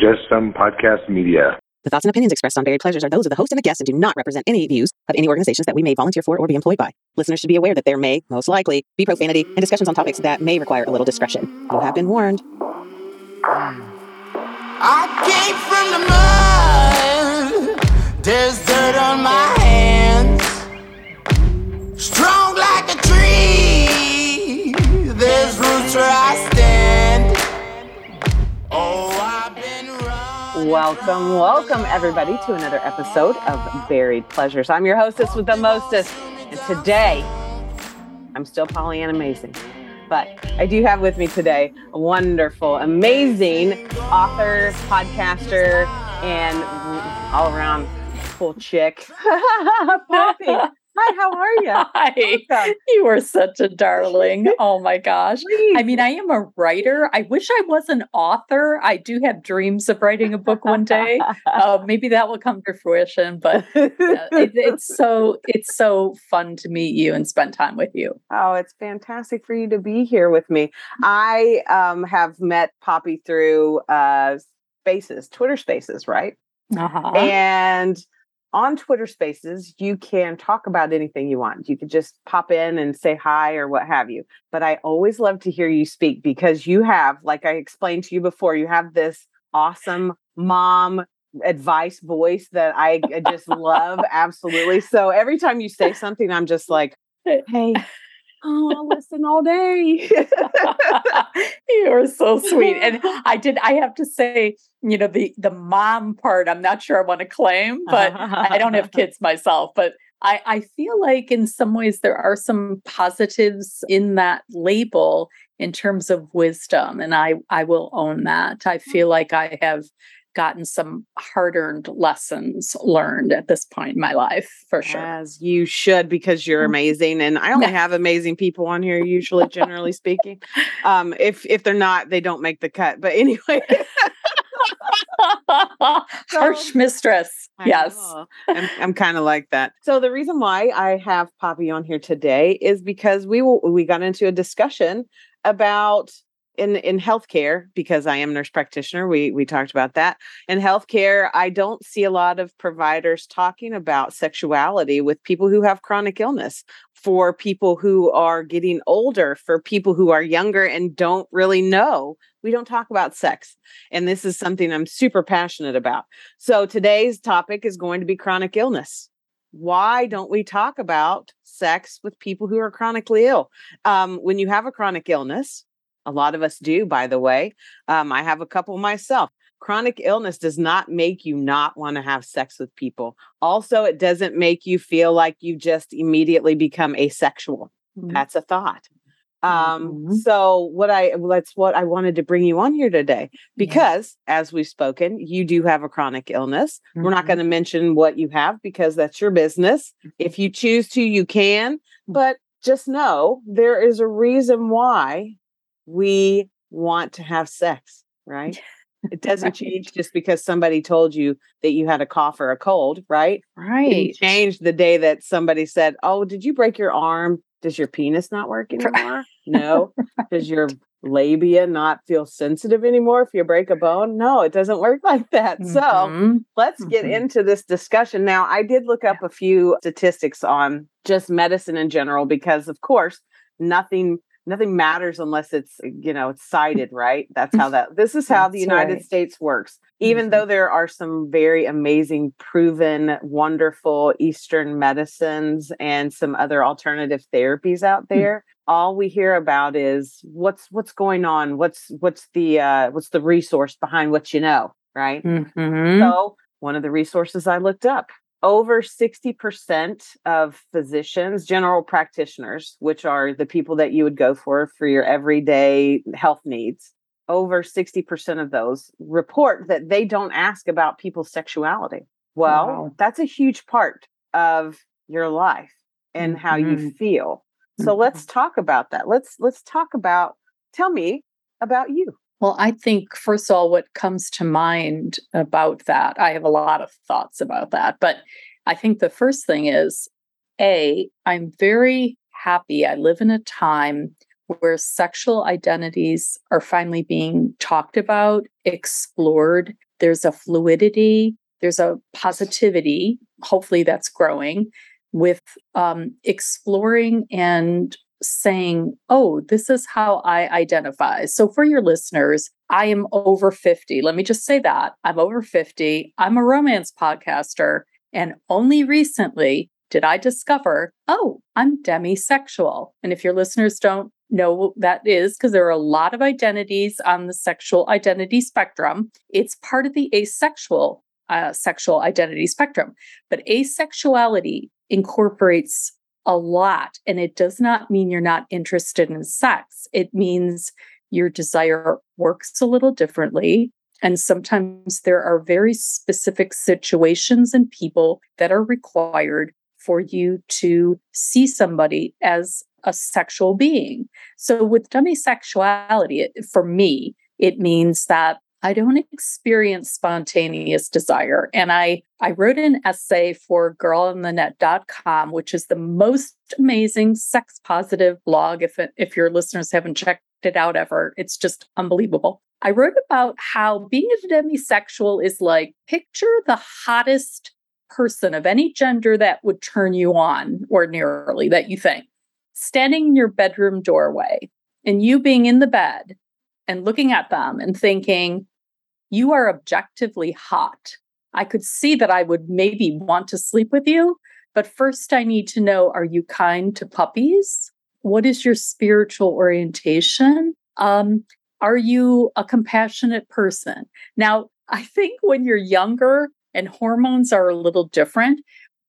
Just Some Podcast Media. The thoughts and opinions expressed on Buried Pleasures are those of the host and the guest and do not represent any views of any organizations that we may volunteer for or be employed by. Listeners should be aware that there may, most likely, be profanity and discussions on topics that may require a little discretion. You have been warned. I came from the mud. There's dirt on my hands. Strong Welcome, welcome everybody to another episode of Buried Pleasures. I'm your hostess with the mostest, and today I'm still Pollyanna Amazing, but I do have with me today a wonderful, amazing author, podcaster, and all around cool chick, Poppy. Hi, how are you? Hi. Welcome. You are such a darling. Oh my gosh. I mean, I am a writer. I wish I was an author. I do have dreams of writing a book one day. Uh, maybe that will come to fruition. But yeah, it, it's so it's so fun to meet you and spend time with you. Oh, it's fantastic for you to be here with me. I um, have met Poppy through uh, Spaces, Twitter Spaces, right? Uh-huh. And on Twitter Spaces, you can talk about anything you want. You could just pop in and say hi or what have you. But I always love to hear you speak because you have, like I explained to you before, you have this awesome mom advice voice that I just love absolutely. So every time you say something, I'm just like, hey, oh, I'll listen all day. you are so sweet. And I did I have to say, you know, the the mom part, I'm not sure I want to claim, but I don't have kids myself, but I, I feel like in some ways there are some positives in that label in terms of wisdom. And I, I will own that. I mm. feel like I have gotten some hard earned lessons learned at this point in my life, for sure. As you should, because you're Mm. amazing, and I only have amazing people on here. Usually, generally speaking, um, if if they're not, they don't make the cut. But anyway, Harsh mistress. I Yes. know. I'm, I'm kind of like that. So the reason why I have Poppy on here today is because we will, we got into a discussion about in in healthcare because I am nurse practitioner. We we talked about that. In healthcare, I don't see a lot of providers talking about sexuality with people who have chronic illness, for people who are getting older, for people who are younger and don't really know. We don't talk about sex. And this is something I'm super passionate about. So today's topic is going to be chronic illness. Why don't we talk about sex with people who are chronically ill? Um, when you have a chronic illness, a lot of us do, by the way. Um, I have a couple myself. Chronic illness does not make you not want to have sex with people. Also, it doesn't make you feel like you just immediately become asexual. Mhm. That's a thought. Um, Mhm. so what I that's what I wanted to bring you on here today because as we've spoken, you do have a chronic illness. We're not Mhm. going to mention what you have because that's your business. If you choose to, you can, but just know there is a reason why we want to have sex, right? It doesn't change just because somebody told you that you had a cough or a cold, right? Right. didn't change the day that somebody said, "Oh, did you break your arm? Does your penis not work anymore? No. Does your labia not feel sensitive anymore if you break a bone? No, it doesn't work like that." So Mhm. let's get Mhm. into this discussion. Now, I did look up a few statistics on just medicine in general because of course, nothing nothing matters unless it's you know it's cited right that's how that this is how the united right. states works even Mhm. though there are some very amazing proven wonderful eastern medicines and some other alternative therapies out there all we hear about is what's what's going on what's what's the uh what's the resource behind what you know right Mhm. so, one of the resources I looked up over 60% of physicians, general practitioners, which are the people that you would go for for your everyday health needs, over 60% of those report that they don't ask about people's sexuality. Well, Wow. that's a huge part of your life and how you Mhm. feel. So let's talk about that. Let's let's talk about tell me about you. Well, I think, first of all, what comes to mind about that, I have a lot of thoughts about that, but I think the first thing is A, I'm very happy. I live in a time where sexual identities are finally being talked about, explored, there's a fluidity, there's a positivity. Hopefully, that's growing with um, exploring and saying, oh, this is how I identify. So, for your listeners, I am over 50. Let me just say that I'm over 50. I'm a romance podcaster. And only recently did I discover, oh, I'm demisexual. And if your listeners don't know what that is, because there are a lot of identities on the sexual identity spectrum, it's part of the asexual uh, sexual identity spectrum. But asexuality incorporates a lot. And it does not mean you're not interested in sex, it means your desire works a little differently. And sometimes there are very specific situations and people that are required for you to see somebody as a sexual being. So, with demisexuality, for me, it means that I don't experience spontaneous desire. And I, I wrote an essay for girlinthenet.com, which is the most amazing sex positive blog. If, it, if your listeners haven't checked it out ever, it's just unbelievable. I wrote about how being a demisexual is like picture the hottest person of any gender that would turn you on ordinarily that you think standing in your bedroom doorway and you being in the bed and looking at them and thinking, you are objectively hot. I could see that I would maybe want to sleep with you, but first I need to know are you kind to puppies? What is your spiritual orientation? Um, are you a compassionate person? Now, I think when you're younger and hormones are a little different,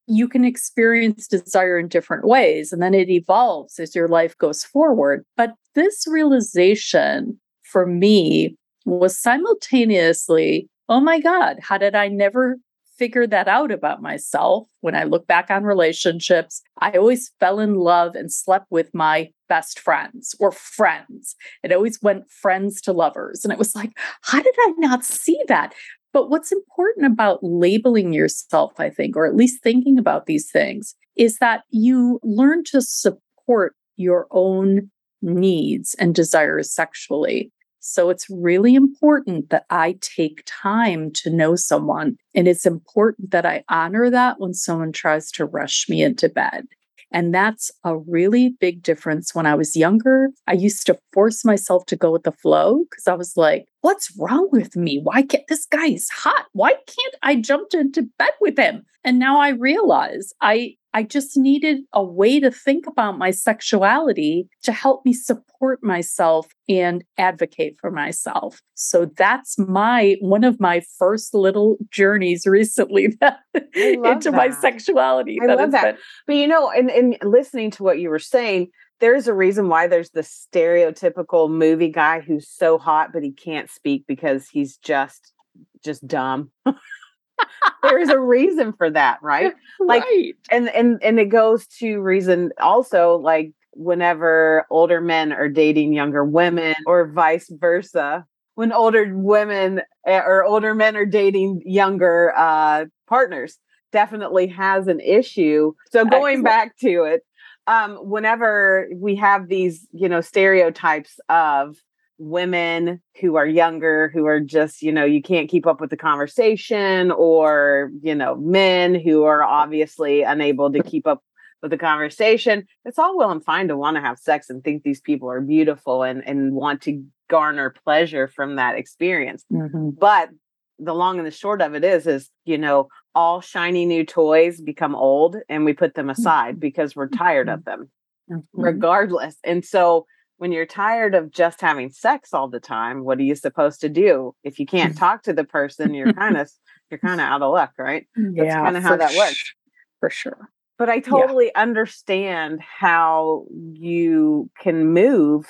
you can experience desire in different ways and then it evolves as your life goes forward. But this realization for me was simultaneously, oh my God, how did I never figure that out about myself? When I look back on relationships, I always fell in love and slept with my best friends or friends. It always went friends to lovers. And it was like, how did I not see that? But what's important about labeling yourself, I think, or at least thinking about these things, is that you learn to support your own needs and desires sexually. So it's really important that I take time to know someone. And it's important that I honor that when someone tries to rush me into bed. And that's a really big difference. When I was younger, I used to force myself to go with the flow because I was like, what's wrong with me? Why can't this guy is hot? Why can't I jump into bed with him? And now I realize I I just needed a way to think about my sexuality to help me support myself and advocate for myself. So that's my one of my first little journeys recently that, into that. my sexuality. I love that. Been- but you know, and, and listening to what you were saying, there's a reason why there's the stereotypical movie guy who's so hot but he can't speak because he's just just dumb. there is a reason for that, right? Like right. and and and it goes to reason also like whenever older men are dating younger women or vice versa when older women eh, or older men are dating younger uh partners definitely has an issue so going back to it um whenever we have these you know stereotypes of women who are younger who are just you know you can't keep up with the conversation or you know men who are obviously unable to keep up with the conversation it's all well and fine to want to have sex and think these people are beautiful and and want to garner pleasure from that experience Mm-hmm. but the long and the short of it is is you know all shiny new toys become old and we put them aside because we're tired of them Mhm. regardless and so when you're tired of just having sex all the time what are you supposed to do if you can't talk to the person you're kind of you're kind of out of luck right yeah, kinda how that works. for sure. but i totally understand how you can move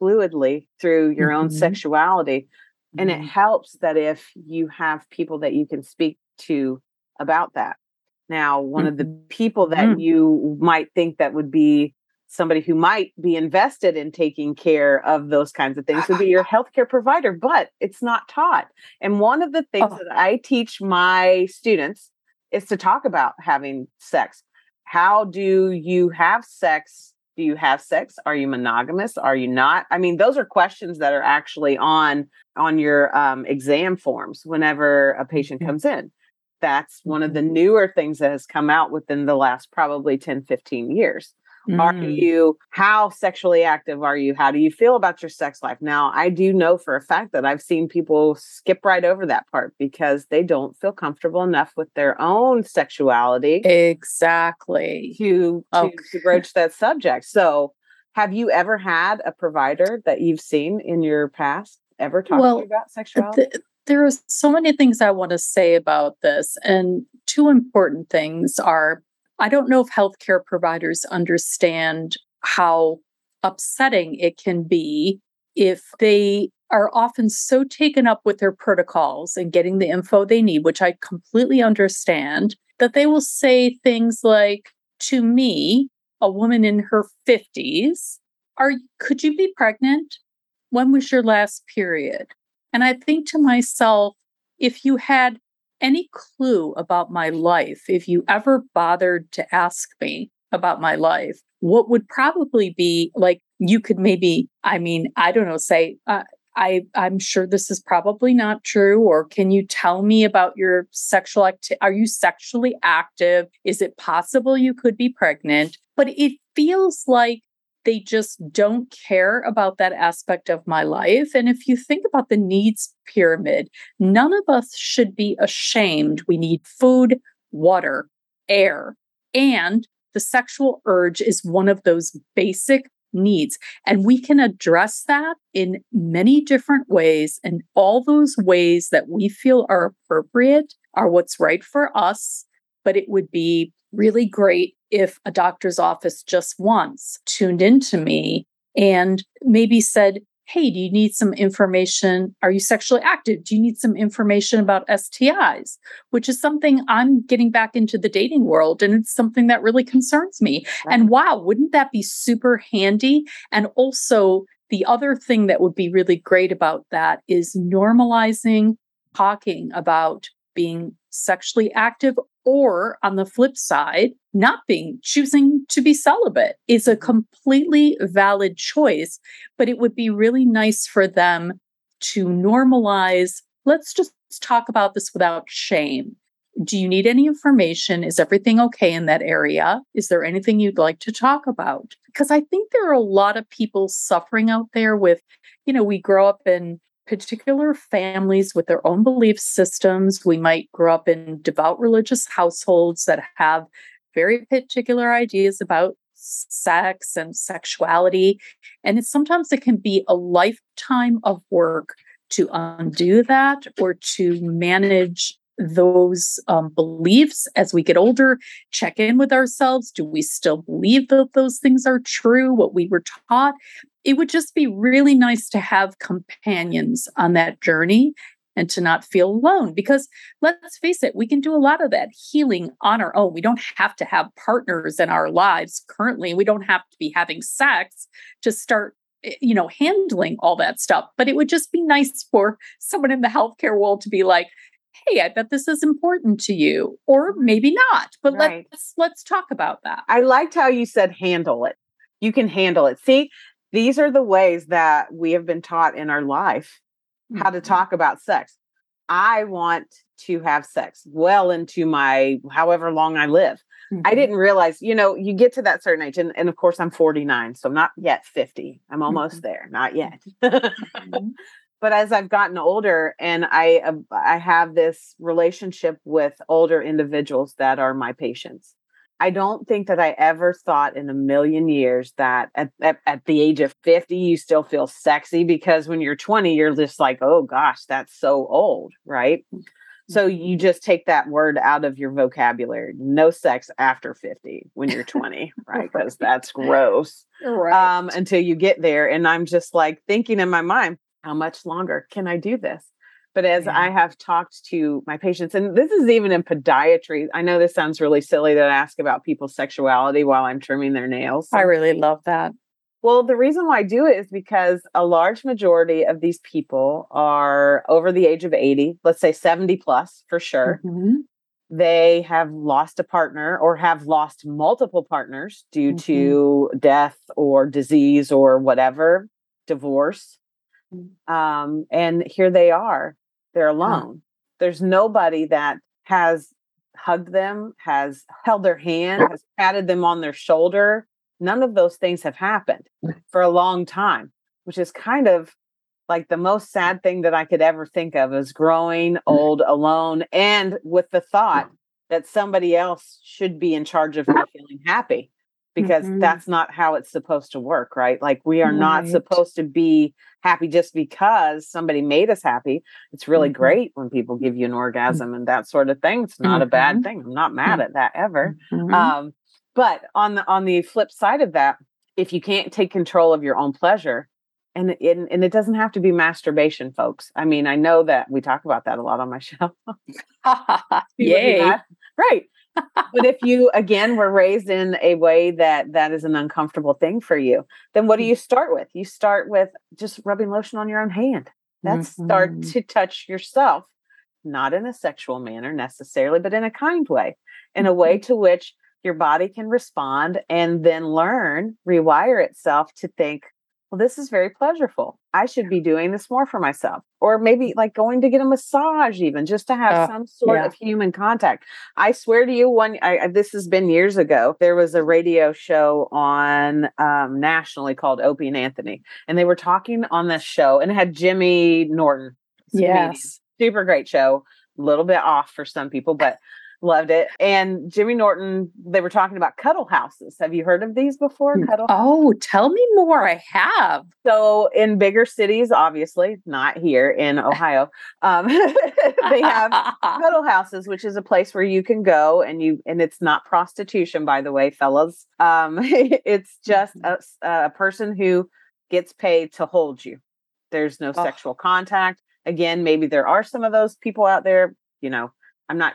fluidly through your own Mhm. sexuality and it helps that if you have people that you can speak to about that now one of the Mhm. people that Mhm. you might think that would be somebody who might be invested in taking care of those kinds of things would be your healthcare provider but it's not taught and one of the things Oh. that i teach my students is to talk about having sex how do you have sex Do you have sex? Are you monogamous? Are you not? I mean, those are questions that are actually on on your um, exam forms whenever a patient Mhm. comes in. That's one of the newer things that has come out within the last probably 10, 15 years. Are Mm. you, how sexually active are you? How do you feel about your sex life? Now, I do know for a fact that I've seen people skip right over that part because they don't feel comfortable enough with their own sexuality Exactly. to, to, Okay. to broach that subject. So, have you ever had a provider that you've seen in your past ever talk to you about sexuality? Th- there are so many things I want to say about this. And two important things are I don't know if healthcare providers understand how upsetting it can be if they are often so taken up with their protocols and getting the info they need, which I completely understand, that they will say things like, to me, a woman in her 50s, are could you be pregnant? When was your last period? And I think to myself, if you had any clue about my life, if you ever bothered to ask me about my life, what would probably be like, you could maybe, I mean, I don't know, say, uh, I, I'm sure this is probably not true. Or can you tell me about your sexual activity? Are you sexually active? Is it possible you could be pregnant? But it feels like they just don't care about that aspect of my life. And if you think about the needs pyramid, none of us should be ashamed. We need food, water, air, and the sexual urge is one of those basic needs. And we can address that in many different ways. And all those ways that we feel are appropriate are what's right for us. But it would be really great if a doctor's office just once tuned into me and maybe said, Hey, do you need some information? Are you sexually active? Do you need some information about STIs? Which is something I'm getting back into the dating world. And it's something that really concerns me. And wow, wouldn't that be super handy? And also, the other thing that would be really great about that is normalizing talking about being sexually active or on the flip side not being choosing to be celibate is a mm-hmm. completely valid choice but it would be really nice for them to normalize let's just talk about this without shame. Do you need any information? Is everything okay in that area? Is there anything you'd like to talk about? Because i think there are a lot of people suffering out there with you know we grow up in particular families with their own belief systems. We might grow up in devout religious households that have very particular ideas about sex and sexuality. And it's sometimes it can be a lifetime of work to undo that or to manage those um, beliefs as we get older, check in with ourselves. Do we still believe that those things are true, what we were taught? It would just be really nice to have companions on that journey and to not feel alone. Because let's face it, we can do a lot of that healing on our own. We don't have to have partners in our lives currently. We don't have to be having sex to start eh, you know handling all that stuff but it would just be nice for someone in the healthcare world to be like hey i bet this is important to you or maybe not but Right. let's let's talk about that I liked how you said handle it. You can handle it. See, these are the ways that we have been taught in our life how to Mhm. talk about sex. I want to have sex well into my however long I live. I Mhm. didn't realize, you know, you get to that certain age, and, and of course, I'm 49, so I'm not yet 50. I'm almost there, not yet. Mhm. but as I've gotten older, and I uh, I have this relationship with older individuals that are my patients. I don't think that I ever thought in a million years that at, at, at the age of 50, you still feel sexy because when you're 20, you're just like, oh gosh, that's so old, right? So you just take that word out of your vocabulary. No sex after 50 when you're 20, right? Because that's gross. right Um, until you get there. And I'm just like thinking in my mind, how much longer can I do this? But as Yeah. I have talked to my patients, and this is even in podiatry, I know this sounds really silly to ask about people's sexuality while I'm trimming their nails. i really love that Well, the reason why I do it is because a large majority of these people are over the age of 80, let's say 70 plus for sure. Mhm. they have lost a partner or have lost multiple partners due Mm-hmm. to death or disease or whatever, divorce. Mm. Um, and here they are, they're alone. There's nobody that has hugged them, has held their hand, has patted them on their shoulder. None of those things have happened for a long time, which is kind of like the most sad thing that I could ever think of is growing mm-hmm. old alone and with the thought that somebody else should be in charge of me feeling happy because Mhm. that's not how it's supposed to work, right? Like we are not supposed to be happy just because somebody made us happy. It's really Mhm. great when people give you an orgasm and that sort of thing. It's not a bad Mhm. thing. I'm not mad at that ever. Um, but on the on the flip side of that, if you can't take control of your own pleasure, and it, and it doesn't have to be masturbation, folks. I mean, I know that we talk about that a lot on my show. Yay. Right. But if you again were raised in a way that that is an uncomfortable thing for you, then what do you start with? You start with just rubbing lotion on your own hand. That's start Mhm. to touch yourself, not in a sexual manner necessarily, but in a kind way, in a way to which your body can respond and then learn, rewire itself to think, well, this is very pleasurable. I should be doing this more for myself. Or maybe like going to get a massage, even just to have Uh, some sort yeah. of human contact. I swear to you, one, I, this has been years ago. There was a radio show on um, nationally called Opie and Anthony, and they were talking on this show, and it had Jimmy Norton. He's a comedian. yes. super great show. A little bit off for some people, but loved it. And Jimmy Norton, they were talking about cuddle houses. Have you heard of these before? Mm, Cuddle Oh, tell me more. I have. so in bigger cities, obviously not here in Ohio, um, they have cuddle houses, which is a place where you can go and you and it's not prostitution, by the way, fellas. Um, it's just a person who gets paid to hold you. There's no Oh. sexual contact. Again, maybe there are some of those people out there. You know, I'm not.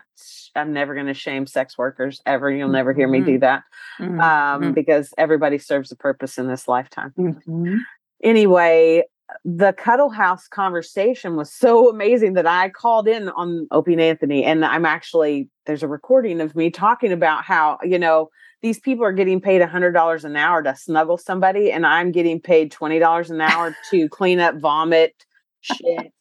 I'm never going to shame sex workers ever. You'll never hear me do that Mhm. um, Mhm. because everybody serves a purpose in this lifetime Mhm. anyway, the cuddle house conversation was so amazing that I called in on Opie and Anthony, and I'm actually there's a recording of me talking about how you know these people are getting paid hundred dollars an hour to snuggle somebody, and I'm getting paid twenty dollars an hour to clean up vomit, shit,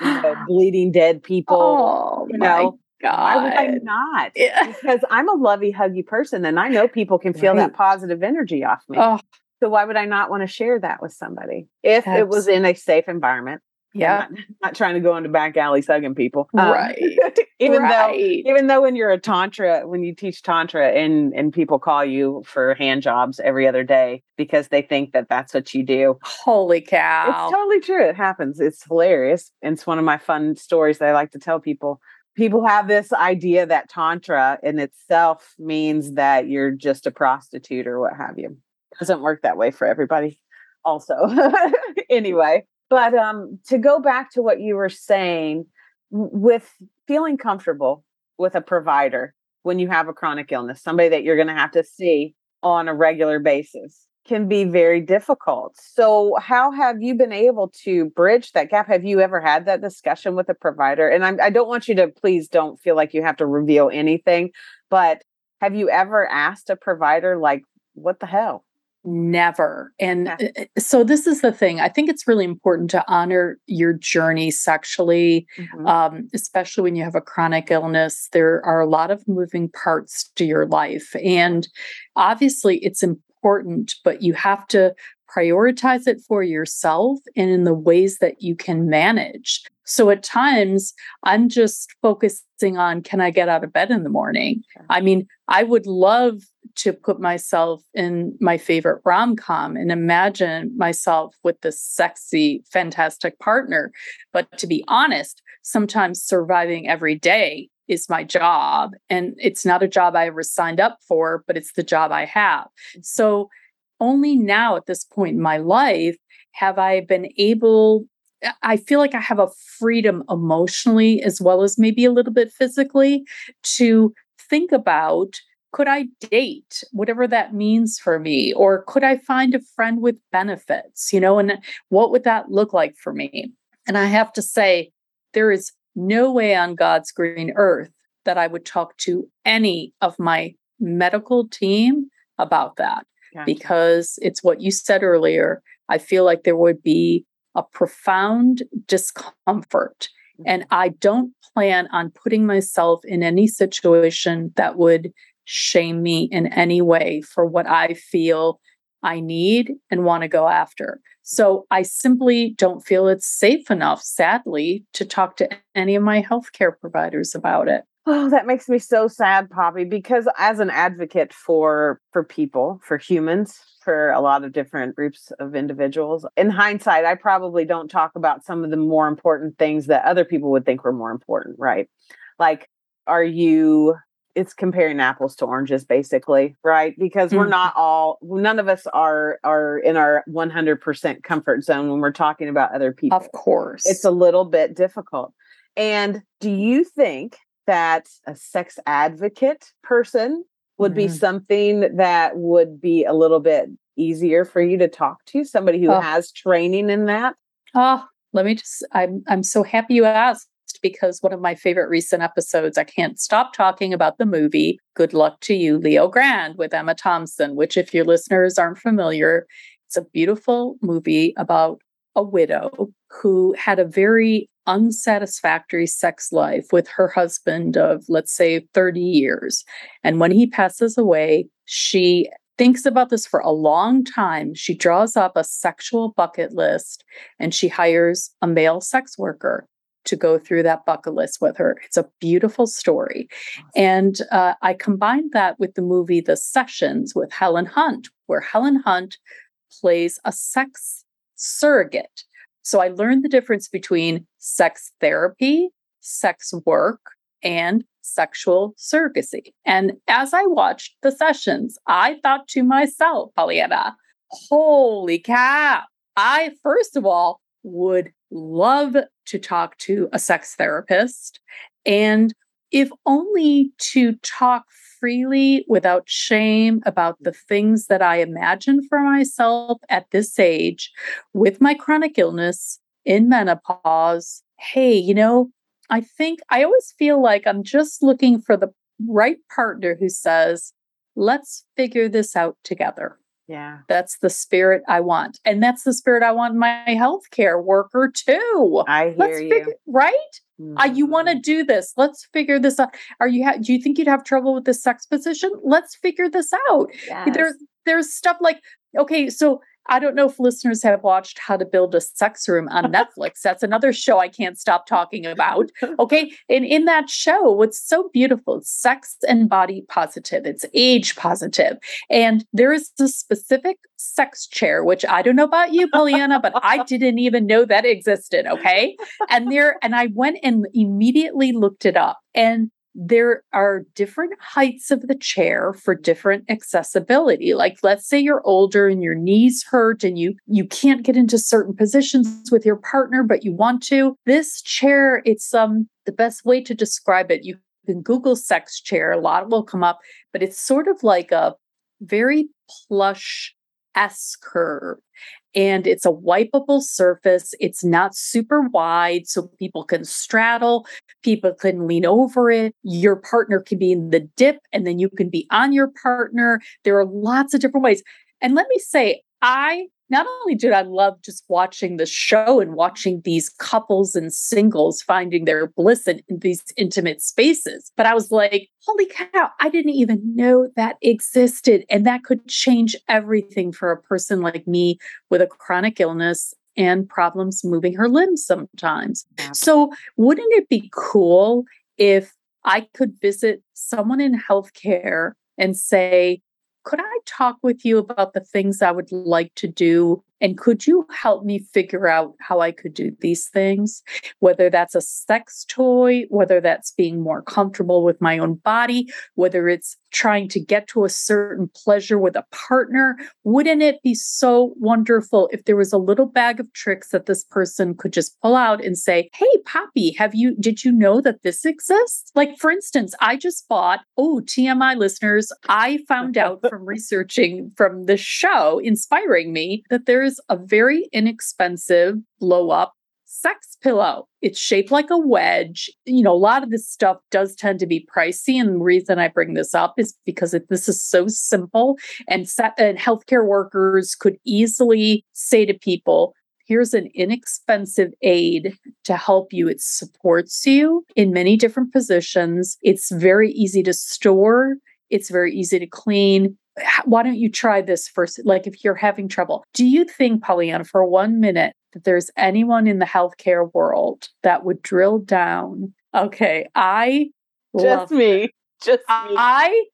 you know, bleeding dead people. Oh, you my know, why would I not? Yeah. Because I'm a lovey, huggy person, and I know people can feel that positive energy off me. Oh, So why would I not want to share that with somebody if it was in a safe environment? Yeah. not, not trying to go into back alleys hugging people. Um, Right. even though even though when you're a tantra, when you teach tantra and and people call you for hand jobs every other day because they think that that's what you do. Holy cow. It's totally true. It happens. It's hilarious. And it's one of my fun stories that I like to tell people. People have this idea that tantra in itself means that you're just a prostitute or what have you. doesn't work that way for everybody. Also, anyway, but um, to go back to what you were saying, with feeling comfortable with a provider when you have a chronic illness, somebody that you're going to have to see on a regular basis can be very difficult. So, how have you been able to bridge that gap? Have you ever had that discussion with a provider? And I'm, I don't want you to please don't feel like you have to reveal anything, but have you ever asked a provider, like, what the hell? Never. And Yeah. uh, so this is the thing. I think it's really important to honor your journey sexually, Mhm. um, especially when you have a chronic illness. There are a lot of moving parts to your life. And obviously, it's important, but you have to prioritize it for yourself and in the ways that you can manage. So at times, I'm just focusing on can I get out of bed in the morning? I mean, I would love to put myself in my favorite rom com and imagine myself with this sexy, fantastic partner. But to be honest, sometimes surviving every day is my job. And it's not a job I ever signed up for, but it's the job I have. Mm-hmm. So only now at this point in my life have I been able. I feel like I have a freedom emotionally as well as maybe a little bit physically to think about could I date, whatever that means for me? Or could I find a friend with benefits, you know, and what would that look like for me? And I have to say, there is no way on God's green earth that I would talk to any of my medical team about that gotcha. because it's what you said earlier. I feel like there would be a profound discomfort. Mm-hmm. And I don't plan on putting myself in any situation that would shame me in any way for what I feel I need and want to go after. So I simply don't feel it's safe enough, sadly, to talk to any of my healthcare providers about it. Oh, that makes me so sad, Poppy, because as an advocate for for people, for humans, for a lot of different groups of individuals, in hindsight, I probably don't talk about some of the more important things that other people would think were more important, right? Like, are you it's comparing apples to oranges basically right? Because mm-hmm. we're not all none of us are are in our 100% comfort zone when we're talking about other people. Of course. It's a little bit difficult. And do you think that a sex advocate person would mm-hmm. be something that would be a little bit easier for you to talk to? Somebody who oh. has training in that? Oh let me just i'm i'm so happy you asked because one of my favorite recent episodes, I can't stop talking about the movie Good Luck to You, Leo Grand with Emma Thompson, which, if your listeners aren't familiar, it's a beautiful movie about a widow who had a very unsatisfactory sex life with her husband of, let's say, 30 years. And when he passes away, she thinks about this for a long time. She draws up a sexual bucket list and she hires a male sex worker to go through that bucket list with her. It's a beautiful story. And uh, I combined that with the movie The Sessions with Helen Hunt, where Helen Hunt plays a sex surrogate. So I learned the difference between sex therapy, sex work, and sexual surrogacy. And as I watched the sessions, I thought to myself, Pollyanna, holy cow. I, first of all, would love to talk to a sex therapist. And if only to talk freely without shame about the things that I imagine for myself at this age with my chronic illness in menopause. Hey, you know, I think I always feel like I'm just looking for the right partner who says, let's figure this out together. Yeah. That's the spirit I want. And that's the spirit I want my healthcare worker too. I hear Let's you. Figure, right? Mm-hmm. Uh, you want to do this. Let's figure this out. Are you ha- do you think you'd have trouble with the sex position? Let's figure this out. Yes. There's there's stuff like okay, so I don't know if listeners have watched How to Build a Sex Room on Netflix. That's another show I can't stop talking about. Okay. And in that show, what's so beautiful, it's sex and body positive, it's age positive. And there is a specific sex chair, which I don't know about you, Pollyanna, but I didn't even know that existed. Okay. And there, and I went and immediately looked it up. And there are different heights of the chair for different accessibility. Like let's say you're older and your knees hurt and you you can't get into certain positions with your partner but you want to. This chair it's um the best way to describe it. You can google sex chair. A lot will come up but it's sort of like a very plush S curve and it's a wipeable surface. It's not super wide, so people can straddle, people can lean over it. Your partner can be in the dip, and then you can be on your partner. There are lots of different ways. And let me say, I not only did I love just watching the show and watching these couples and singles finding their bliss in, in, these intimate spaces, but I was like, holy cow, I didn't even know that existed. And that could change everything for a person like me with a chronic illness and problems moving her limbs sometimes. So, wouldn't it be cool if I could visit someone in healthcare and say, could I talk with you about the things I would like to do and could you help me figure out how I could do these things? Whether that's a sex toy, whether that's being more comfortable with my own body, whether it's trying to get to a certain pleasure with a partner. Wouldn't it be so wonderful if there was a little bag of tricks that this person could just pull out and say, Hey, Poppy, have you, did you know that this exists? Like, for instance, I just bought, oh, TMI listeners, I found out from researching from the show inspiring me that there is a very inexpensive blow up sex pillow. It's shaped like a wedge. You know, a lot of this stuff does tend to be pricey. And the reason I bring this up is because this is so simple and, set, and healthcare workers could easily say to people, here's an inexpensive aid to help you. It supports you in many different positions. It's very easy to store. It's very easy to clean. Why don't you try this first? Like, if you're having trouble, do you think, Pollyanna, for one minute, that there's anyone in the healthcare world that would drill down? Okay, I just me, just me. I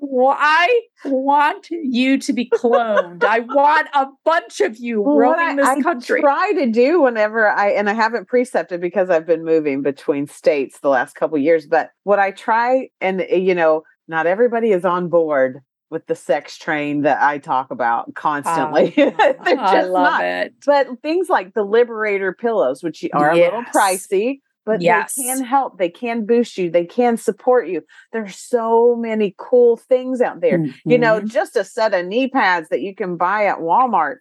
I want you to be cloned. I want a bunch of you well, roaming I, this country. I try to do whenever I and I haven't precepted because I've been moving between states the last couple years. But what I try, and eh, you know, not everybody is on board with the sex train that I talk about constantly. Oh, They're just I love not. it. But things like the Liberator pillows, which are yes. a little pricey, but yes. they can help. They can boost you. They can support you. There's so many cool things out there. Mm-hmm. You know, mm-hmm. just a set of knee pads that you can buy at Walmart.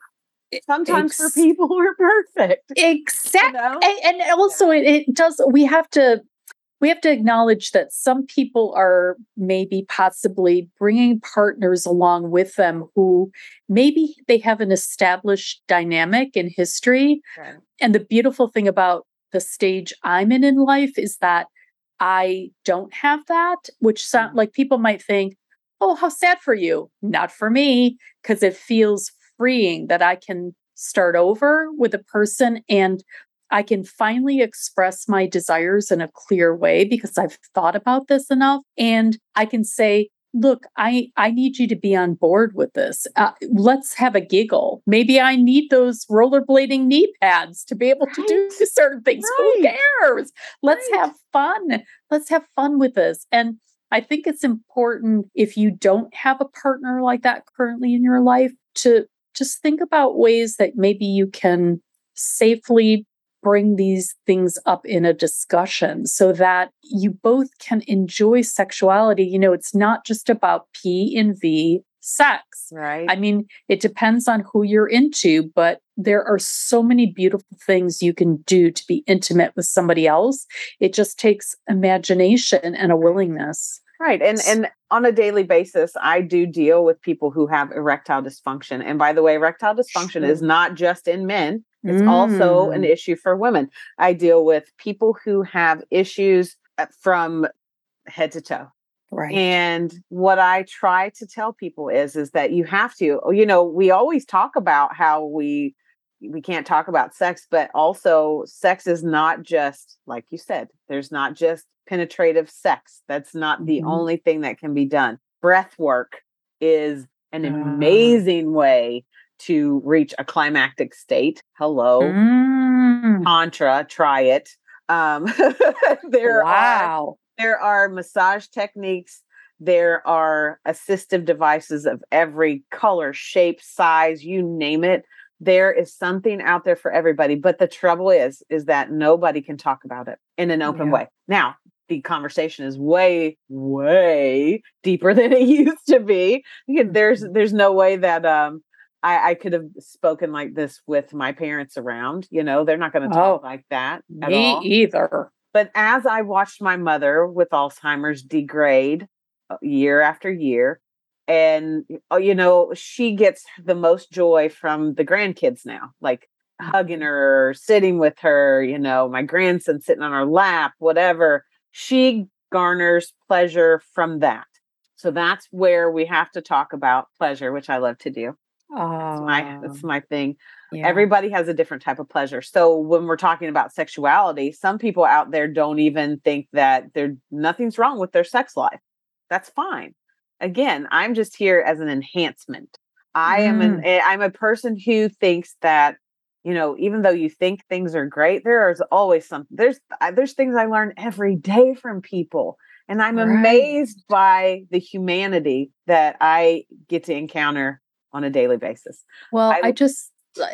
Sometimes Ex- for people are perfect. Exactly. You know? and, and, also yeah. it, it does we have to we have to acknowledge that some people are maybe possibly bringing partners along with them who maybe they have an established dynamic in history. And the beautiful thing about the stage I'm in in life is that I don't have that, which sound mm. like people might think, oh, how sad for you. Not for me, because it feels freeing that I can start over with a person and I can finally express my desires in a clear way because I've thought about this enough. And I can say, look i i need you to be on board with this uh, let's have a giggle maybe i need those rollerblading knee pads to be able right. to do certain things right. who cares let's right. have fun let's have fun with this and i think it's important if you don't have a partner like that currently in your life to just think about ways that maybe you can safely bring these things up in a discussion so that you both can enjoy sexuality. You know, it's not just about P and V sex. Right. I mean, it depends on who you're into, but there are so many beautiful things you can do to be intimate with somebody else. It just takes imagination and a willingness. Right. And and on a daily basis, I do deal with people who have erectile dysfunction. And by the way, erectile dysfunction sure. is not just in men. It's mm. also an mm. issue for women. I deal with people who have issues uh, from head to toe. Right. And what I try to tell people is is that you have to, oh, you know, we always talk about how we we can't talk about sex, but also sex is not just like you said, there's not just penetrative sex. That's not the mm-hmm. only thing that can be done. Breath work is an uh. amazing way to reach a climactic state. Hello, mm. Tantra, try it. Um, there wow. are there are massage techniques. There are assistive devices of every color, shape, size, you name it. There is something out there for everybody. But the trouble is, is that nobody can talk about it in an open yeah. way. Now, the conversation is way, way deeper than it used to be. There's mm-hmm. there's no way that um I, I could have spoken like this with my parents around. You know, they're not going to talk oh, like that at me all. either. But as I watched my mother with Alzheimer's degrade uh, year after year, and oh, you know, she gets the most joy from the grandkids now, like hugging mm-hmm. her, sitting with her. You know, my grandson sitting on her lap, whatever. She garners pleasure from that. So that's where we have to talk about pleasure, which I love to do. That's my that's oh. my thing. Yeah. Everybody has a different type of pleasure. So when we're talking about sexuality, some people out there don't even think that there nothing's wrong with their sex life. That's fine. Again, I'm just here as an enhancement. I mm. am an mm. I'm a person who thinks that you know even though you think things are great there is always something there's there's things i learn every day from people and i'm right. amazed by the humanity that i get to encounter on a daily basis. Well, I, I just,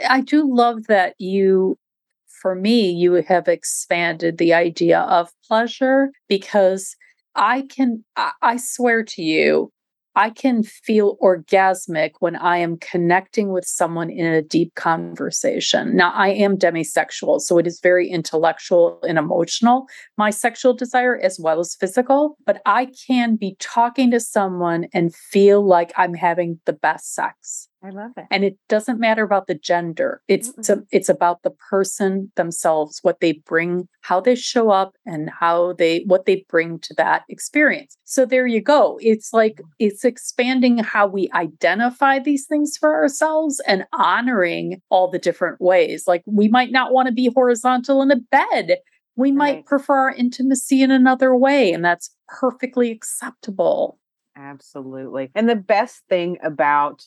I do love that you, for me, you have expanded the idea of pleasure because I can, I, I swear to you, I can feel orgasmic when I am connecting with someone in a deep conversation. Now, I am demisexual, so it is very intellectual and emotional, my sexual desire as well as physical. But I can be talking to someone and feel like I'm having the best sex. I love it. And it doesn't matter about the gender. It's mm-hmm. it's about the person themselves, what they bring, how they show up and how they what they bring to that experience. So there you go. It's like mm-hmm. it's expanding how we identify these things for ourselves and honoring all the different ways. Like we might not want to be horizontal in a bed. We might right. prefer our intimacy in another way and that's perfectly acceptable. Absolutely. And the best thing about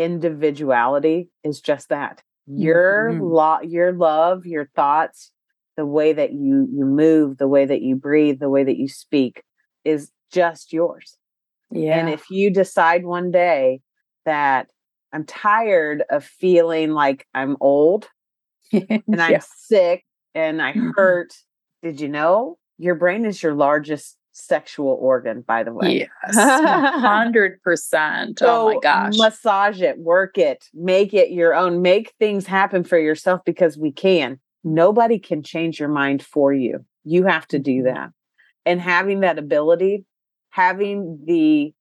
individuality is just that. Your mm-hmm. lo- your love your thoughts the way that you you move the way that you breathe the way that you speak is just yours. Yeah. and if you decide one day that i'm tired of feeling like i'm old and i'm sick and i mm-hmm. hurt did you know? Your brain is your largest sexual organ, by the way. Yes. 100%. oh my gosh. Massage it, work it, make it your own, make things happen for yourself because we can. Nobody can change your mind for you. You have to do mm-hmm. that. And having that ability, having the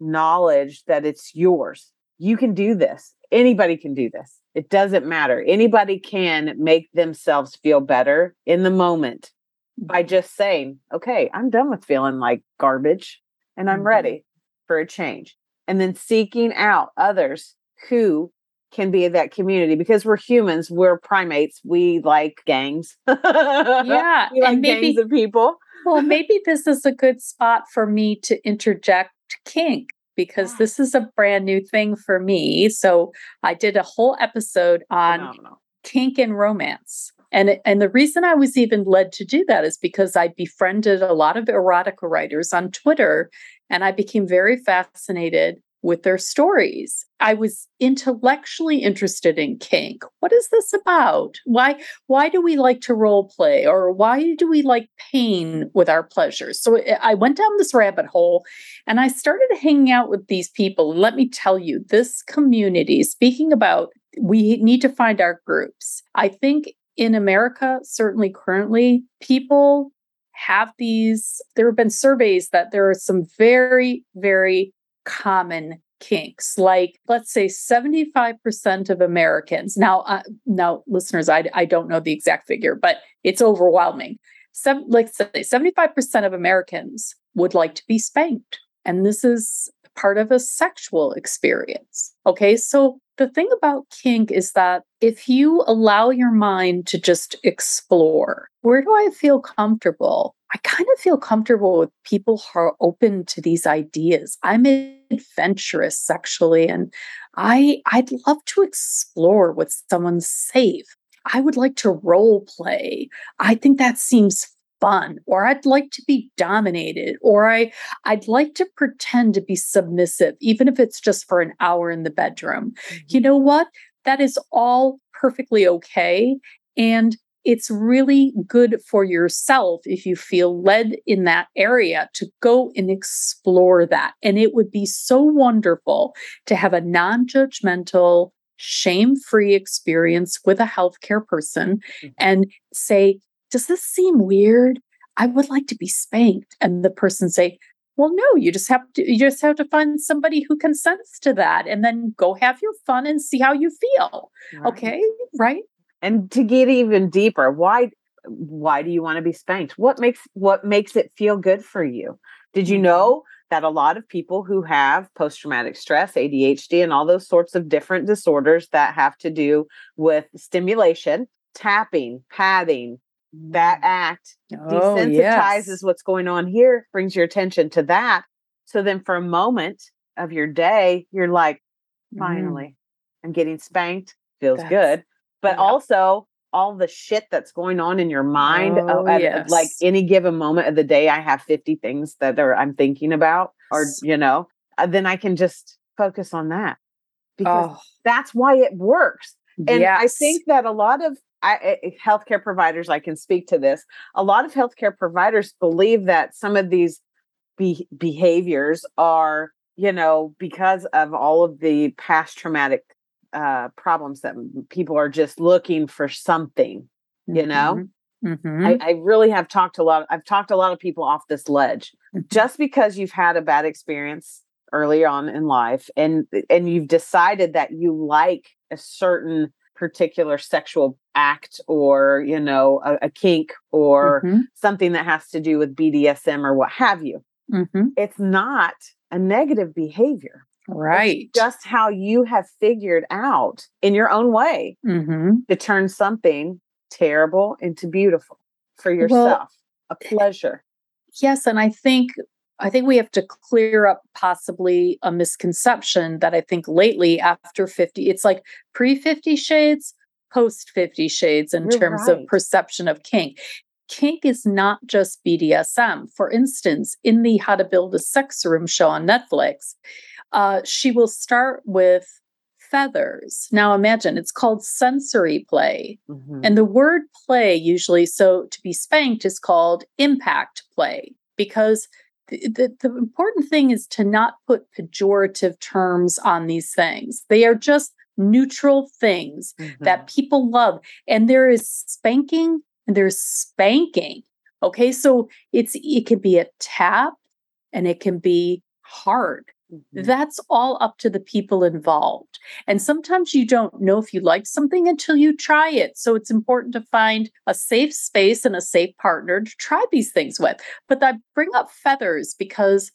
knowledge that it's yours, you can do this. Anybody can do this. It doesn't matter. Anybody can make themselves feel better in the moment by just saying, okay, I'm done with feeling like garbage and I'm mm-hmm. ready for a change. And then seeking out others who can be that community because we're humans, we're primates, we like gangs. yeah. we like and maybe, gangs of people. well, maybe this is a good spot for me to interject kink because yeah. this is a brand new thing for me. So I did a whole episode on Phenomenal. kink and romance. And, and the reason I was even led to do that is because I befriended a lot of erotica writers on Twitter and I became very fascinated with their stories. I was intellectually interested in kink. What is this about? Why why do we like to role play or why do we like pain with our pleasures? So eh, I went down this rabbit hole and I started hanging out with these people. let me tell you, this community, speaking about we need to find our groups. I think in America, certainly currently, people have these. There have been surveys that there are some very, very common kinks. Like, let's say 75% of Americans. Now, uh, now, listeners, I, I don't know the exact figure, but it's overwhelming. Some, like, say 75% of Americans would like to be spanked. And this is part of a sexual experience. Okay. So the thing about kink is that if you allow your mind to just explore, where do I feel comfortable? I kind of feel comfortable with people who are open to these ideas. I'm adventurous sexually and I I'd love to explore with someone safe. I would like to role play. I think that seems fun or I'd like to be dominated or I I'd like to pretend to be submissive even if it's just for an hour in the bedroom. Mm-hmm. You know what? That is all perfectly okay and it's really good for yourself if you feel led in that area to go and explore that. And it would be so wonderful to have a non judgmental, shame free experience with a healthcare person mm-hmm. and say, does this seem weird? I would like to be spanked. And the person say, well, no, you just have to you just have to find somebody who consents to that and then go have your fun and see how you feel. Right. Okay. Right. And to get even deeper, why why do you want to be spanked? What makes what makes it feel good for you? Did you mm-hmm. know that a lot of people who have post traumatic stress, ADHD, and all those sorts of different disorders that have to do with stimulation, tapping, padding, that act oh, desensitizes yes. what's going on here, brings your attention to that. So then for a moment of your day, you're like, mm. finally, mm. I'm getting spanked, feels that's, good. But yeah. also all the shit that's going on in your mind oh, at, yes. like any given moment of the day i have 50 things that are i'm thinking about or you know uh, then i can just focus on that because oh. that's why it works and yes. i think that a lot of I, healthcare providers, I can speak to this. A lot of healthcare providers believe that some of these be- behaviors are you know, because of all of the past traumatic uh, problems that people are just looking for something, you know. Mm-hmm. I, I really have talked a lot. I've talked a lot of people off this ledge. Mhm. Just because you've had a bad experience early on in life, and and you've decided that you like a certain particular sexual act, or you know, a, a kink, or Mhm. something that has to do with BDSM or what have you. Mhm. It's not a negative behavior. It's Right. just how you have figured out in your own way hmm to turn something terrible into beautiful for yourself, a pleasure. Yes, and I think I think we have to clear up possibly a misconception that I think lately after 50 it's like pre 50 shades, post 50 shades in You're terms right. of perception of kink. Kink is not just BDSM. For instance, in the How to Build a Sex Room show on Netflix, uh, she will start with feathers. Now imagine it's called sensory play. Mhm. And the word play usually, so to be spanked is called impact play because the, the, important thing is to not put pejorative terms on these things. They are just neutral things that mm-hmm. people love. And there is spanking and there's spanking. Okay. So it's, it can be a tap and it can be hard. Mhm. That's all up to the people involved. And sometimes you don't know if you like something until you try it. So it's important to find a safe space and a safe partner to try these things with. But I bring up feathers because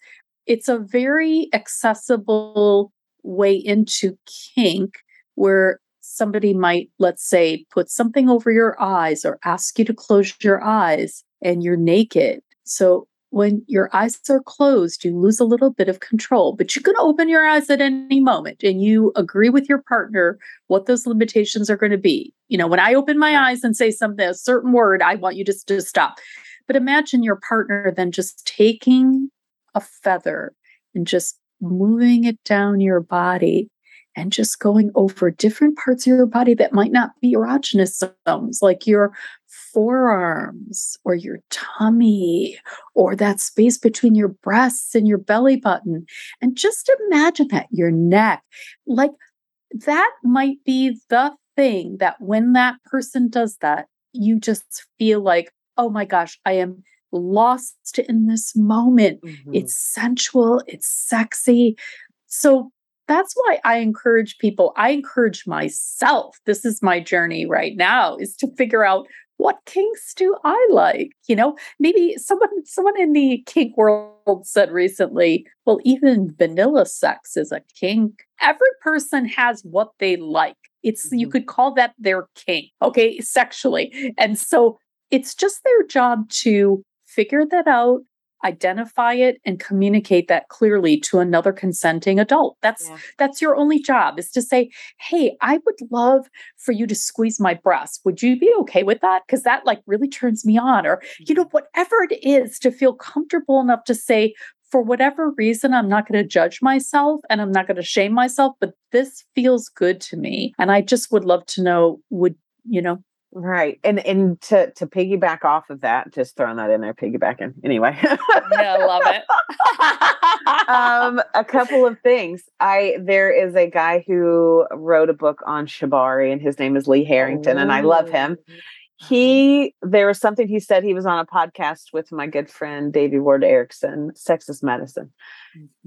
it's a very accessible way into kink where somebody might, let's say, put something over your eyes or ask you to close your eyes and you're naked. So when your eyes are closed, you lose a little bit of control, but you can open your eyes at any moment and you agree with your partner what those limitations are going to be. You know, when I open my eyes and say something, a certain word, I want you just to stop. But imagine your partner then just taking a feather and just moving it down your body and just going over different parts of your body that might not be erogenous zones, like your forearms or your tummy or that space between your breasts and your belly button. And just imagine that your neck, like that might be the thing that when that person does that, you just feel like, oh my gosh, I am lost in this moment. Mhm. It's sensual, it's sexy. So that's why I encourage people. I encourage myself. This is my journey right now is to figure out what kinks do I like? You know, maybe someone someone in the kink world said recently, well, even vanilla sex is a kink. Every person has what they like. It's you Mhm. could call that their kink, okay, sexually. And so it's just their job to figure that out, identify it and communicate that clearly to another consenting adult. That's Yeah. that's your only job is to say, "Hey, I would love for you to squeeze my breast. Would you be okay with that? Cuz that like really turns me on." Or, you know, mm-hmm. whatever it is to feel comfortable enough to say, for whatever reason, I'm not going to judge myself and I'm not going to shame myself, but this feels good to me. And I just would love to know would, you know, Right. And and to to piggyback off of that, just throwing that in there, piggybacking. Anyway. yeah, I love it. um a couple of things. I there is a guy who wrote a book on Shibari and his name is Lee Harrington and I love him. He there was something he said he was on a podcast with my good friend Davey Ward Erickson, Sexist Medicine.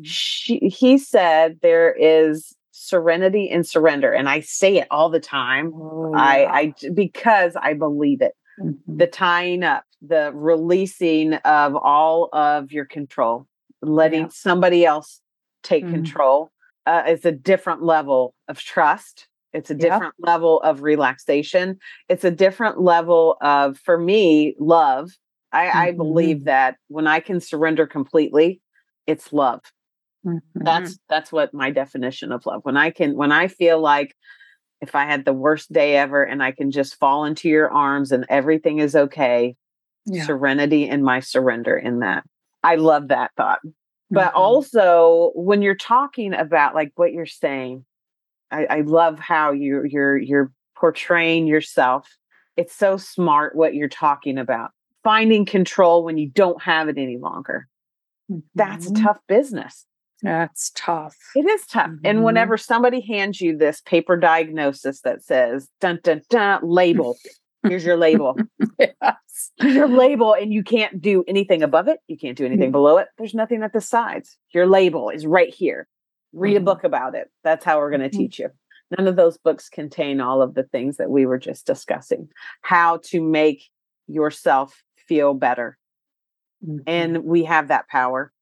She, he said there is serenity and surrender and I say it all the time. Oh, I I because I believe it Mhm. the tying up, the releasing of all of your control, letting Yeah. somebody else take Mhm. control uh, is a different level of trust. It's a different level of relaxation. It's a different level of, for me, love. I, I believe that when I can surrender completely, it's love Mhm. that's that's what my definition of love when i can when i feel like if i had the worst day ever and i can just fall into your arms and everything is okay Yeah. serenity and my surrender in that i love that thought but Mhm. also when you're talking about like what you're saying i, I love how you're you're you're portraying yourself it's so smart what you're talking about finding control when you don't have it any longer that's a Mhm. tough business That's tough. It is tough. And Mhm. whenever somebody hands you this paper diagnosis that says dun dun dun label, here's your label. Yes. Here's your label, and you can't do anything above it. You can't do anything Mhm. below it. There's nothing at the sides. Your label is right here. Read a Mhm. book about it. That's how we're going to Mhm. teach you. None of those books contain all of the things that we were just discussing. How to make yourself feel better Mhm. and we have that power.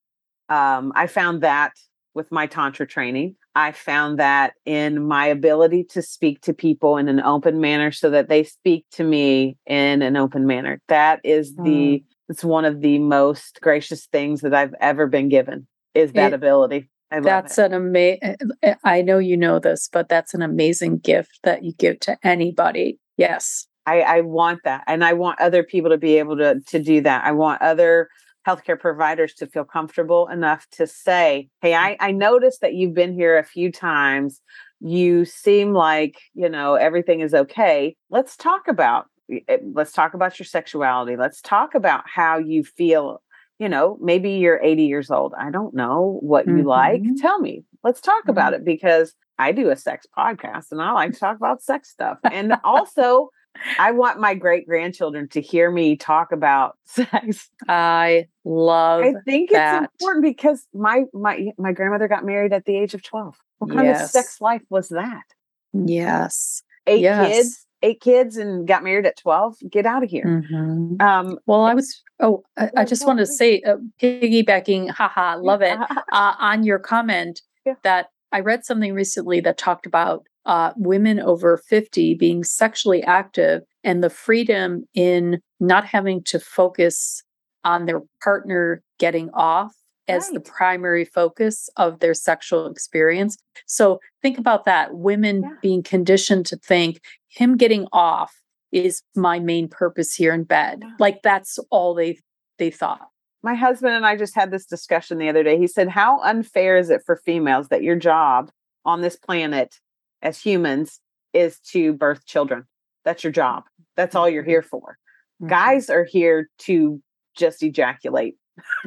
Um, I found that with my tantra training. I found that in my ability to speak to people in an open manner, so that they speak to me in an open manner. That is mm. the it's one of the most gracious things that I've ever been given. Is that It- ability? I love That's it. an amazing, eh, eh, I know you know this, but that's an amazing gift that you give to anybody. Yes. I, I want that, and I want other people to be able to to do that. I want other healthcare providers to feel comfortable enough to say, "Hey, I I noticed that you've been here a few times. You seem like you know everything is okay. Let's talk about eh, let's talk about your sexuality. Let's talk about how you feel." You know, maybe you're 80 years old. I don't know what you like. Mhm. Tell me. Let's talk about it because I do a sex podcast and I like to talk about sex stuff. And also, I want my great grandchildren to hear me talk about sex. I love I think it's important because my my my grandmother got married at the age of 12. What kind of sex life was that? Yes. Eight Yes. kids, eight kids and got married at 12. Get out of here. Mhm. Um Well, I was, oh, I, I just want to say, uh, piggybacking, haha, love it. uh, on your comment Yeah. that I read something recently that talked about uh, women over 50 being sexually active and the freedom in not having to focus on their partner getting off as the primary focus of their sexual experience. So think about that women Yeah. being conditioned to think him getting off is my main purpose here in bed. Yeah. Like that's all they they thought. My husband and I just had this discussion the other day. He said, How unfair is it for females that your job on this planet as humans is to birth children? That's your job. That's all you're here for. Mm-hmm. Guys are here to just ejaculate.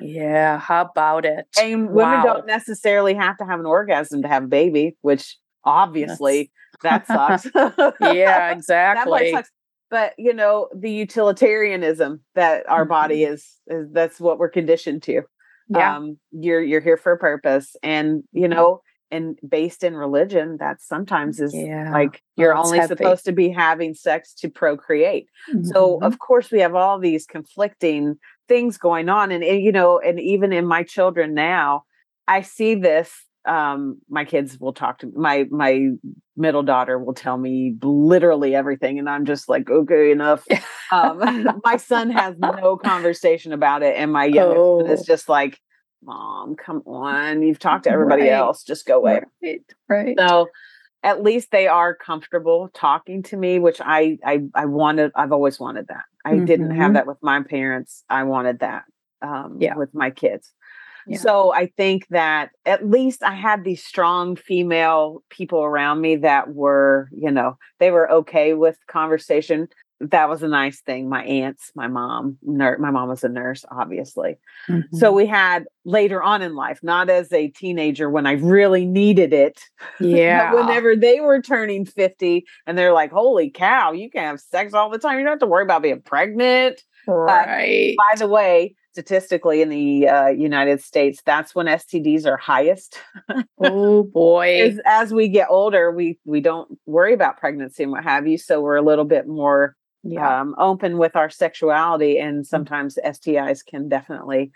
Yeah, how about it? And women don't necessarily have to have an orgasm to have a baby, which obviously that sucks. yeah, that exactly. sucks. But you know, the utilitarianism that our body Mm-hmm. is, is that's what we're conditioned to. Yeah. um you're you're here for a purpose and you Mhm. know and based in religion that sometimes is Yeah. like you're Oh, only heavy. supposed to be having sex to procreate so Mhm. of course we have all these conflicting things going on and, and you know and even in my children now i see this um my kids will talk to my my middle daughter will tell me literally everything and i'm just like okay enough um my son has no conversation about it and my youngest Oh. is just like mom come on you've talked to everybody Right. else just go away right, right. so at least they are comfortable talking to me which i i, I wanted i've always wanted that i didn't have Mhm. that with my parents i wanted that um Yeah. with my kids Yeah. so i think that at least i had these strong female people around me that were you know they were okay with conversation that was a nice thing my aunts my mom ner- my mom was a nurse obviously Mm-hmm. so we had later on in life not as a teenager when i really needed it yeah, but whenever they were turning 50 and they're like, holy cow, you can have sex all the time. You don't have to worry about being pregnant. right. By the way, statistically in the uh, United States, that's when STDs are highest. oh boy. Is as we get older, we we don't worry about pregnancy and what have you. So we're a little bit more yeah. um, open with our sexuality, and sometimes STIs can definitely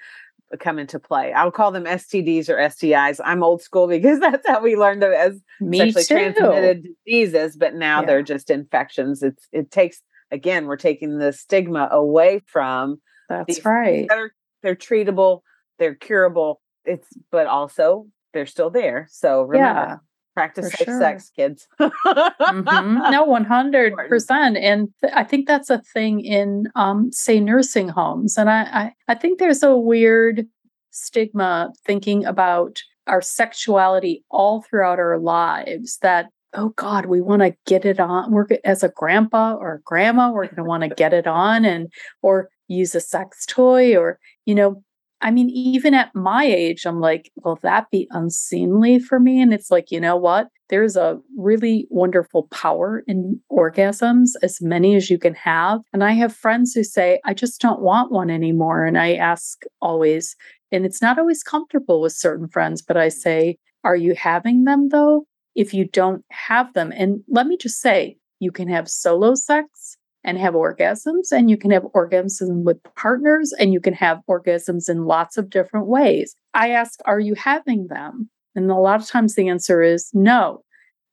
come into play. I'll call them STDs or STIs. I'm old school because that's how we learned them as Me sexually too. transmitted diseases, but now Yeah. they're just infections. It's it takes again, we're taking the stigma away from That's these right. are they're treatable, they're curable. It's but also they're still there. So remember, Yeah. practice safe sure. sex, kids. Mhm. No, one hundred percent, and th- I think that's a thing in, um, say, nursing homes, and I, I, I think there's a weird stigma thinking about our sexuality all throughout our lives. That oh God, we want to get it on. We're as a grandpa or a grandma, we're going to want to get it on, and or use a sex toy, or you know, I mean, even at my age, I'm like, will that be unseemly for me? And it's like, you know what? There's a really wonderful power in orgasms, as many as you can have. And I have friends who say, I just don't want one anymore. And I ask always, and it's not always comfortable with certain friends, but I mm. say, Are you having them though? If you don't have them, and let me just say, you can have solo sex and have orgasms, and you can have orgasms with partners, and you can have orgasms in lots of different ways. I ask, Are you having them? And a lot of times the answer is no.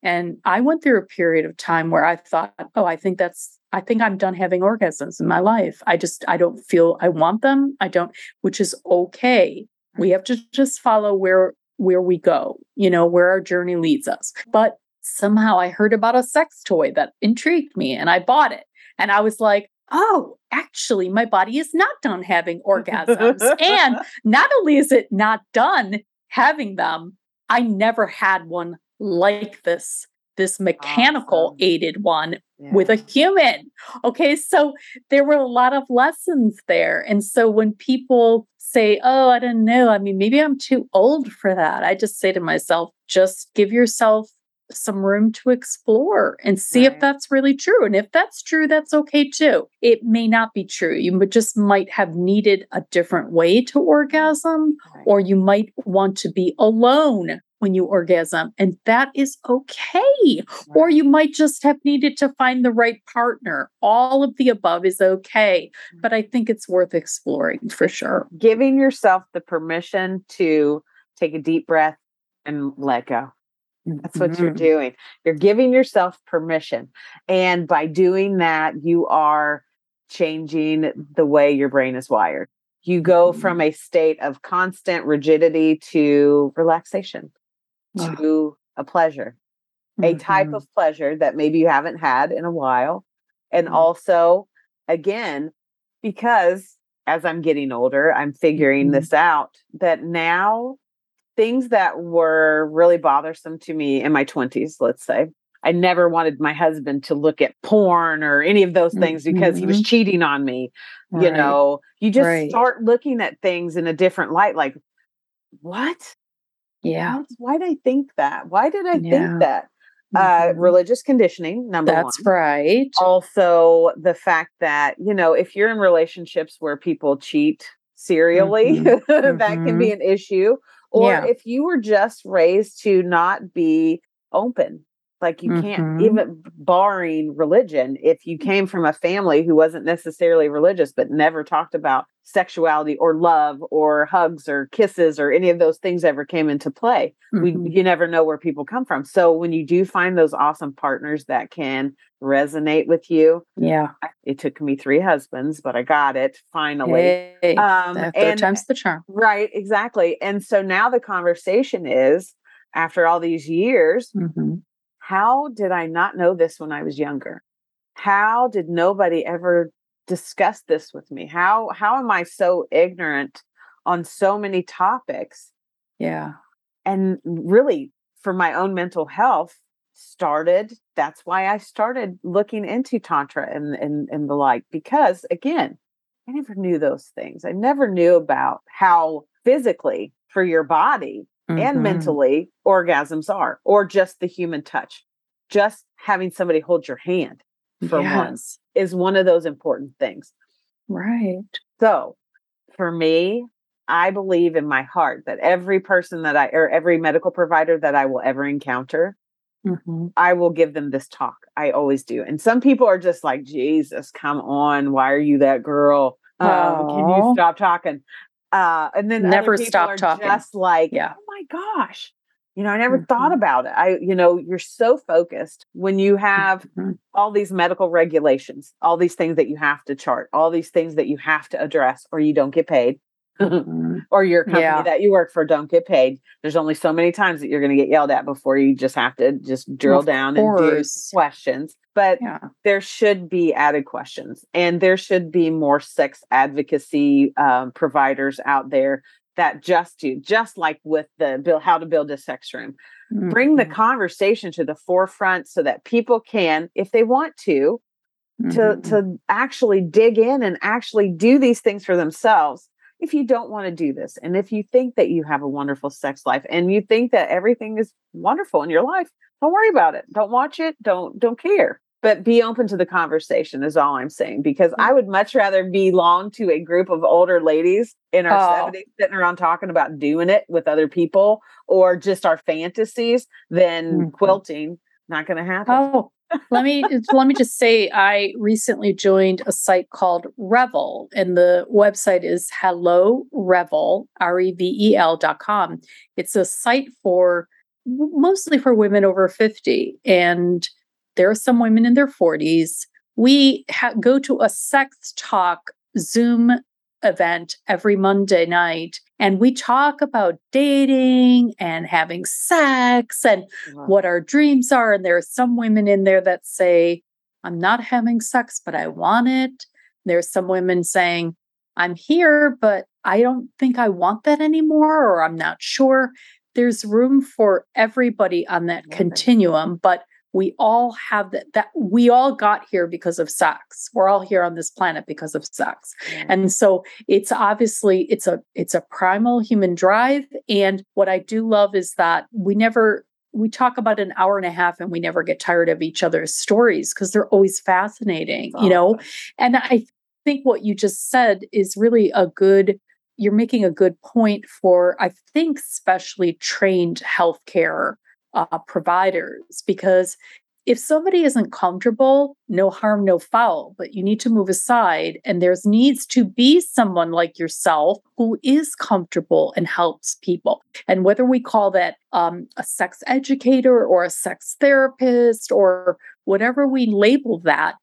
And I went through a period of time where I thought, oh, I think that's, I think I'm done having orgasms in my life. I just, I don't feel I want them. I don't, which is okay. We have to just follow where, where we go, you know, where our journey leads us. But somehow I heard about a sex toy that intrigued me and I bought it. And I was like, oh, actually, my body is not done having orgasms. and not only is it not done having them, I never had one like this this mechanical awesome. aided one yeah. with a human. Okay, so there were a lot of lessons there. And so when people say, Oh, I don't know, I mean, maybe I'm too old for that, I just say to myself, just give yourself some room to explore and see right. if that's really true. And if that's true, that's okay too. It may not be true. You just might have needed a different way to mm-hmm. orgasm, right. or you might want to be alone when you orgasm, and that is okay. Right. Or you might just have needed to find the right partner. All of the above is okay, but I think it's worth exploring for sure. Giving yourself the permission to take a deep breath and let go. That's what mm-hmm. you're doing. You're giving yourself permission. And by doing that, you are changing the way your brain is wired. You go mm-hmm. from a state of constant rigidity to relaxation, to a pleasure, mm-hmm. a type mm-hmm. of pleasure that maybe you haven't had in a while. And mm-hmm. also, again, because as I'm getting older, I'm figuring mm-hmm. this out that now things that were really bothersome to me in my 20s, let's say. I never wanted my husband to look at porn or any of those things mm-hmm. because he was mm-hmm. cheating on me. Right. You know, you just right. start looking at things in a different light like, what? Yeah. Why did I think that? Why did I yeah. think that? Uh, mm-hmm. religious conditioning, number one. That's one. right. Also, the fact that, you know, if you're in relationships where people cheat serially, mm-hmm. that can be mm-hmm. an issue or yeah. if you were just raised to not be open like you can't mm-hmm. even barring religion if you came from a family who wasn't necessarily religious but never talked about sexuality or love or hugs or kisses or any of those things ever came into play mm-hmm. we you never know where people come from. So when you do find those awesome partners that can resonate with you yeah. It took me three husbands but i got it finally. Hey, um and time's the charm. Right exactly. And so now the conversation is after all these years mm-hmm how did I not know this when I was younger? How did nobody ever discuss this with me? How how am I so ignorant on so many topics? Yeah. And really for my own mental health started that's why I started looking into tantra and and and the like because again, I never knew those things. I never knew about how physically for your body mm-hmm. and mentally orgasms are, or just the human touch. Just having somebody hold your hand for yes. once is one of those important things. Right. So for me, I believe in my heart that every person that I, or every medical provider that I will ever encounter, mm-hmm. I will give them this talk. I always do. And some people are just like, Jesus, come on. Why are you that girl? Uh, can you stop talking? Uh, and then never stop talking. Just like, yeah. oh my gosh, you know, I never mm-hmm. thought about it. I, you know, you're so focused when you have mm-hmm. all these medical regulations, all these things that you have to chart, all these things that you have to address, or you don't get paid. Mm-hmm. or your company yeah. that you work for don't get paid. There's only so many times that you're going to get yelled at before you just have to just drill of down course. and do questions. But yeah. there should be added questions, and there should be more sex advocacy um, providers out there that just do, just like with the build how to build a sex room. Mm-hmm. Bring the mm-hmm. conversation to the forefront so that people can, if they want to, mm-hmm. to to actually dig in and actually do these things for themselves if you don't want to do this and if you think that you have a wonderful sex life and you think that everything is wonderful in your life don't worry about it. Don't watch it don't don't care. But be open to the conversation is all i'm saying because i would much rather belong to a group of older ladies in our Oh. 70s sitting around talking about doing it with other people or just our fantasies than Mhm. quilting. Not going to happen. Oh, let me let me just say I recently joined a site called Revel, and the website is hello revel r e v e l dot com. It's a site for mostly for women over 50 and there are some women in their 40s we ha- go to a sex talk zoom event every monday night and we talk about dating and having sex and Wow. what our dreams are. And there are some women in there that say, I'm not having sex, but I want it. There's some women saying, I'm here, but I don't think I want that anymore, or I'm not sure. There's room for everybody on that continuum, but we all have that, that we all got here because of sex. We're all here on this planet because of sex. And so it's obviously it's a it's a primal human drive and what I do love is that we never we talk about an hour and a half and we never get tired of each other's stories because they're always fascinating, you know. And I think what you just said is really a good you're making a good point for I think specially trained healthcare uh, providers because if somebody isn't comfortable, no harm, no foul, but you need to move aside. And there's needs to be someone like yourself who is comfortable and helps people. And whether we call that um, a sex educator or a sex therapist or whatever we label that,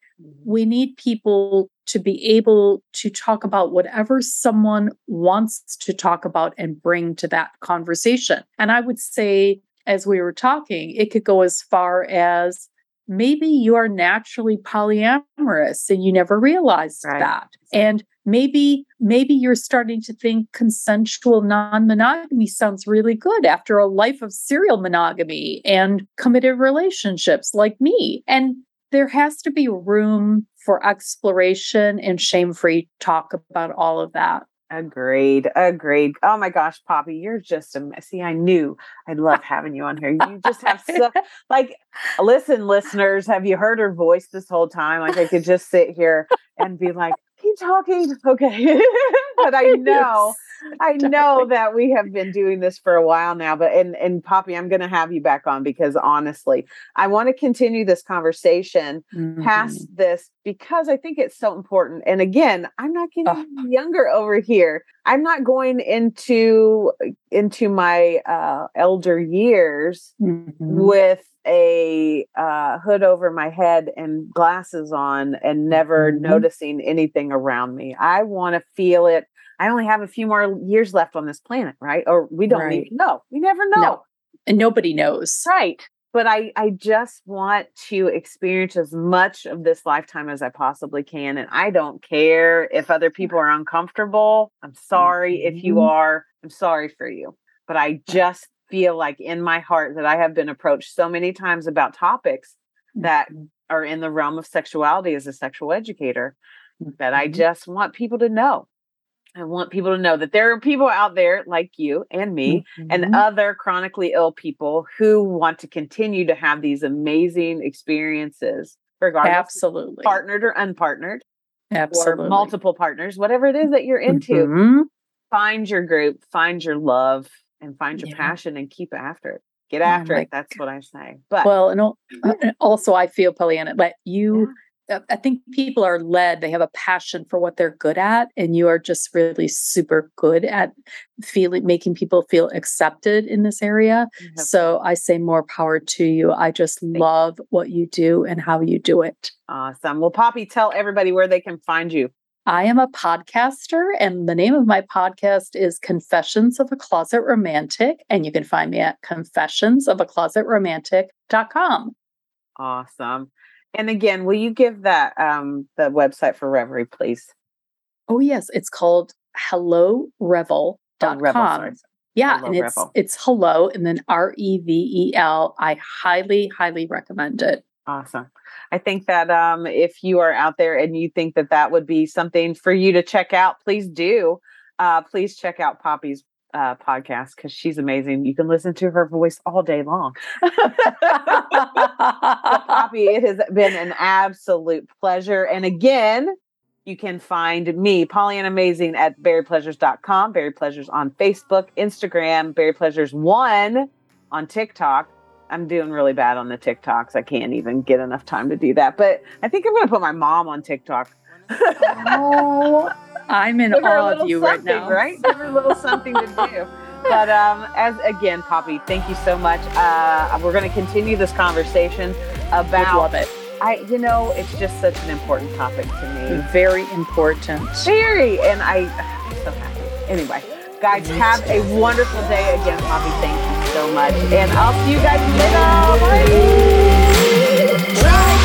we need people to be able to talk about whatever someone wants to talk about and bring to that conversation. And I would say, as we were talking, it could go as far as maybe you are naturally polyamorous and you never realized Right. that. And maybe maybe you're starting to think consensual non-monogamy sounds really good after a life of serial monogamy and committed relationships like me. And there has to be room for exploration and shame-free talk about all of that. Agreed. Agreed. Oh my gosh, Poppy, you're just a mess. See, I knew I'd love having you on here. You just have so like listen, listeners, have you heard her voice this whole time? Like I could just sit here and be like, keep talking. Okay. but I know I know that we have been doing this for a while now, but and and Poppy, I'm gonna have you back on because honestly, I want to continue this conversation Mhm. past this because I think it's so important. And again, I'm not getting younger over here. I'm not going into into my uh, elder years Mhm. with a uh, hood over my head and glasses on and never Mhm. noticing anything around me. I want to feel it. I only have a few more years left on this planet, right? Or we don't Right. even know. We never know. No. And nobody knows. Right. But I, I just want to experience as much of this lifetime as I possibly can. And I don't care if other people are uncomfortable. I'm sorry if you Mhm. are. I'm sorry for you. But I just feel like in my heart that I have been approached so many times about topics that Mhm. are in the realm of sexuality as a sexual educator that I Mhm. just want people to know. I want people to know that there are people out there like you and me and Mhm. other chronically ill people who want to continue to have these amazing experiences, regardless absolutely. partnered or unpartnered, Absolutely. or multiple partners, whatever it is that you're into. Mhm. Find your group, find your love, and find your Yeah. passion and keep after it. Get after it. That's what I say. But Well, and al- uh, and also I feel Pollyanna, but you, uh, I think people are led, they have a passion for what they're good at. And you are just really super good at feeling, making people feel accepted in this area. you have- So I say more power to you. I just you. love what you do and how you do it. awesome. Well, Poppy, tell everybody where they can find you. I am a podcaster, and the name of my podcast is Confessions of a Closet Romantic. And you can find me at confessionsofaClosetRomantic.com. Awesome. And again, will you give that um the website for Reverie, please? Oh, yes. It's called hellorevel.com. Oh, Revel, sorry. Yeah, Hello and it's Revel. it's hello and then R E V E L. I highly, highly recommend it. Awesome. I think that um, if you are out there and you think that that would be something for you to check out, please do. uh, please check out Poppy's uh, podcast because she's amazing. You can listen to her voice all day long. Poppy, it has been an absolute pleasure. And again, you can find me, Polly and Amazing, at berrypleasures.com, Berry Pleasures on Facebook, Instagram, Berry Pleasures One on TikTok. I'm doing really bad on the TikToks. I can't even get enough time to do that. But I think I'm going to put my mom on TikTok. oh, I'm in Give her a awe of you right now. Right? Give her a little something to do. But um, as again, Poppy, thank you so much. Uh, we're going to continue this conversation Would about. love it. I, you know, it's just such an important topic to me. Very important. Very, and I, I'm so happy. Anyway, guys, have a wonderful day. Again, Poppy, thank you so much, and I'll see you guys later. Bye.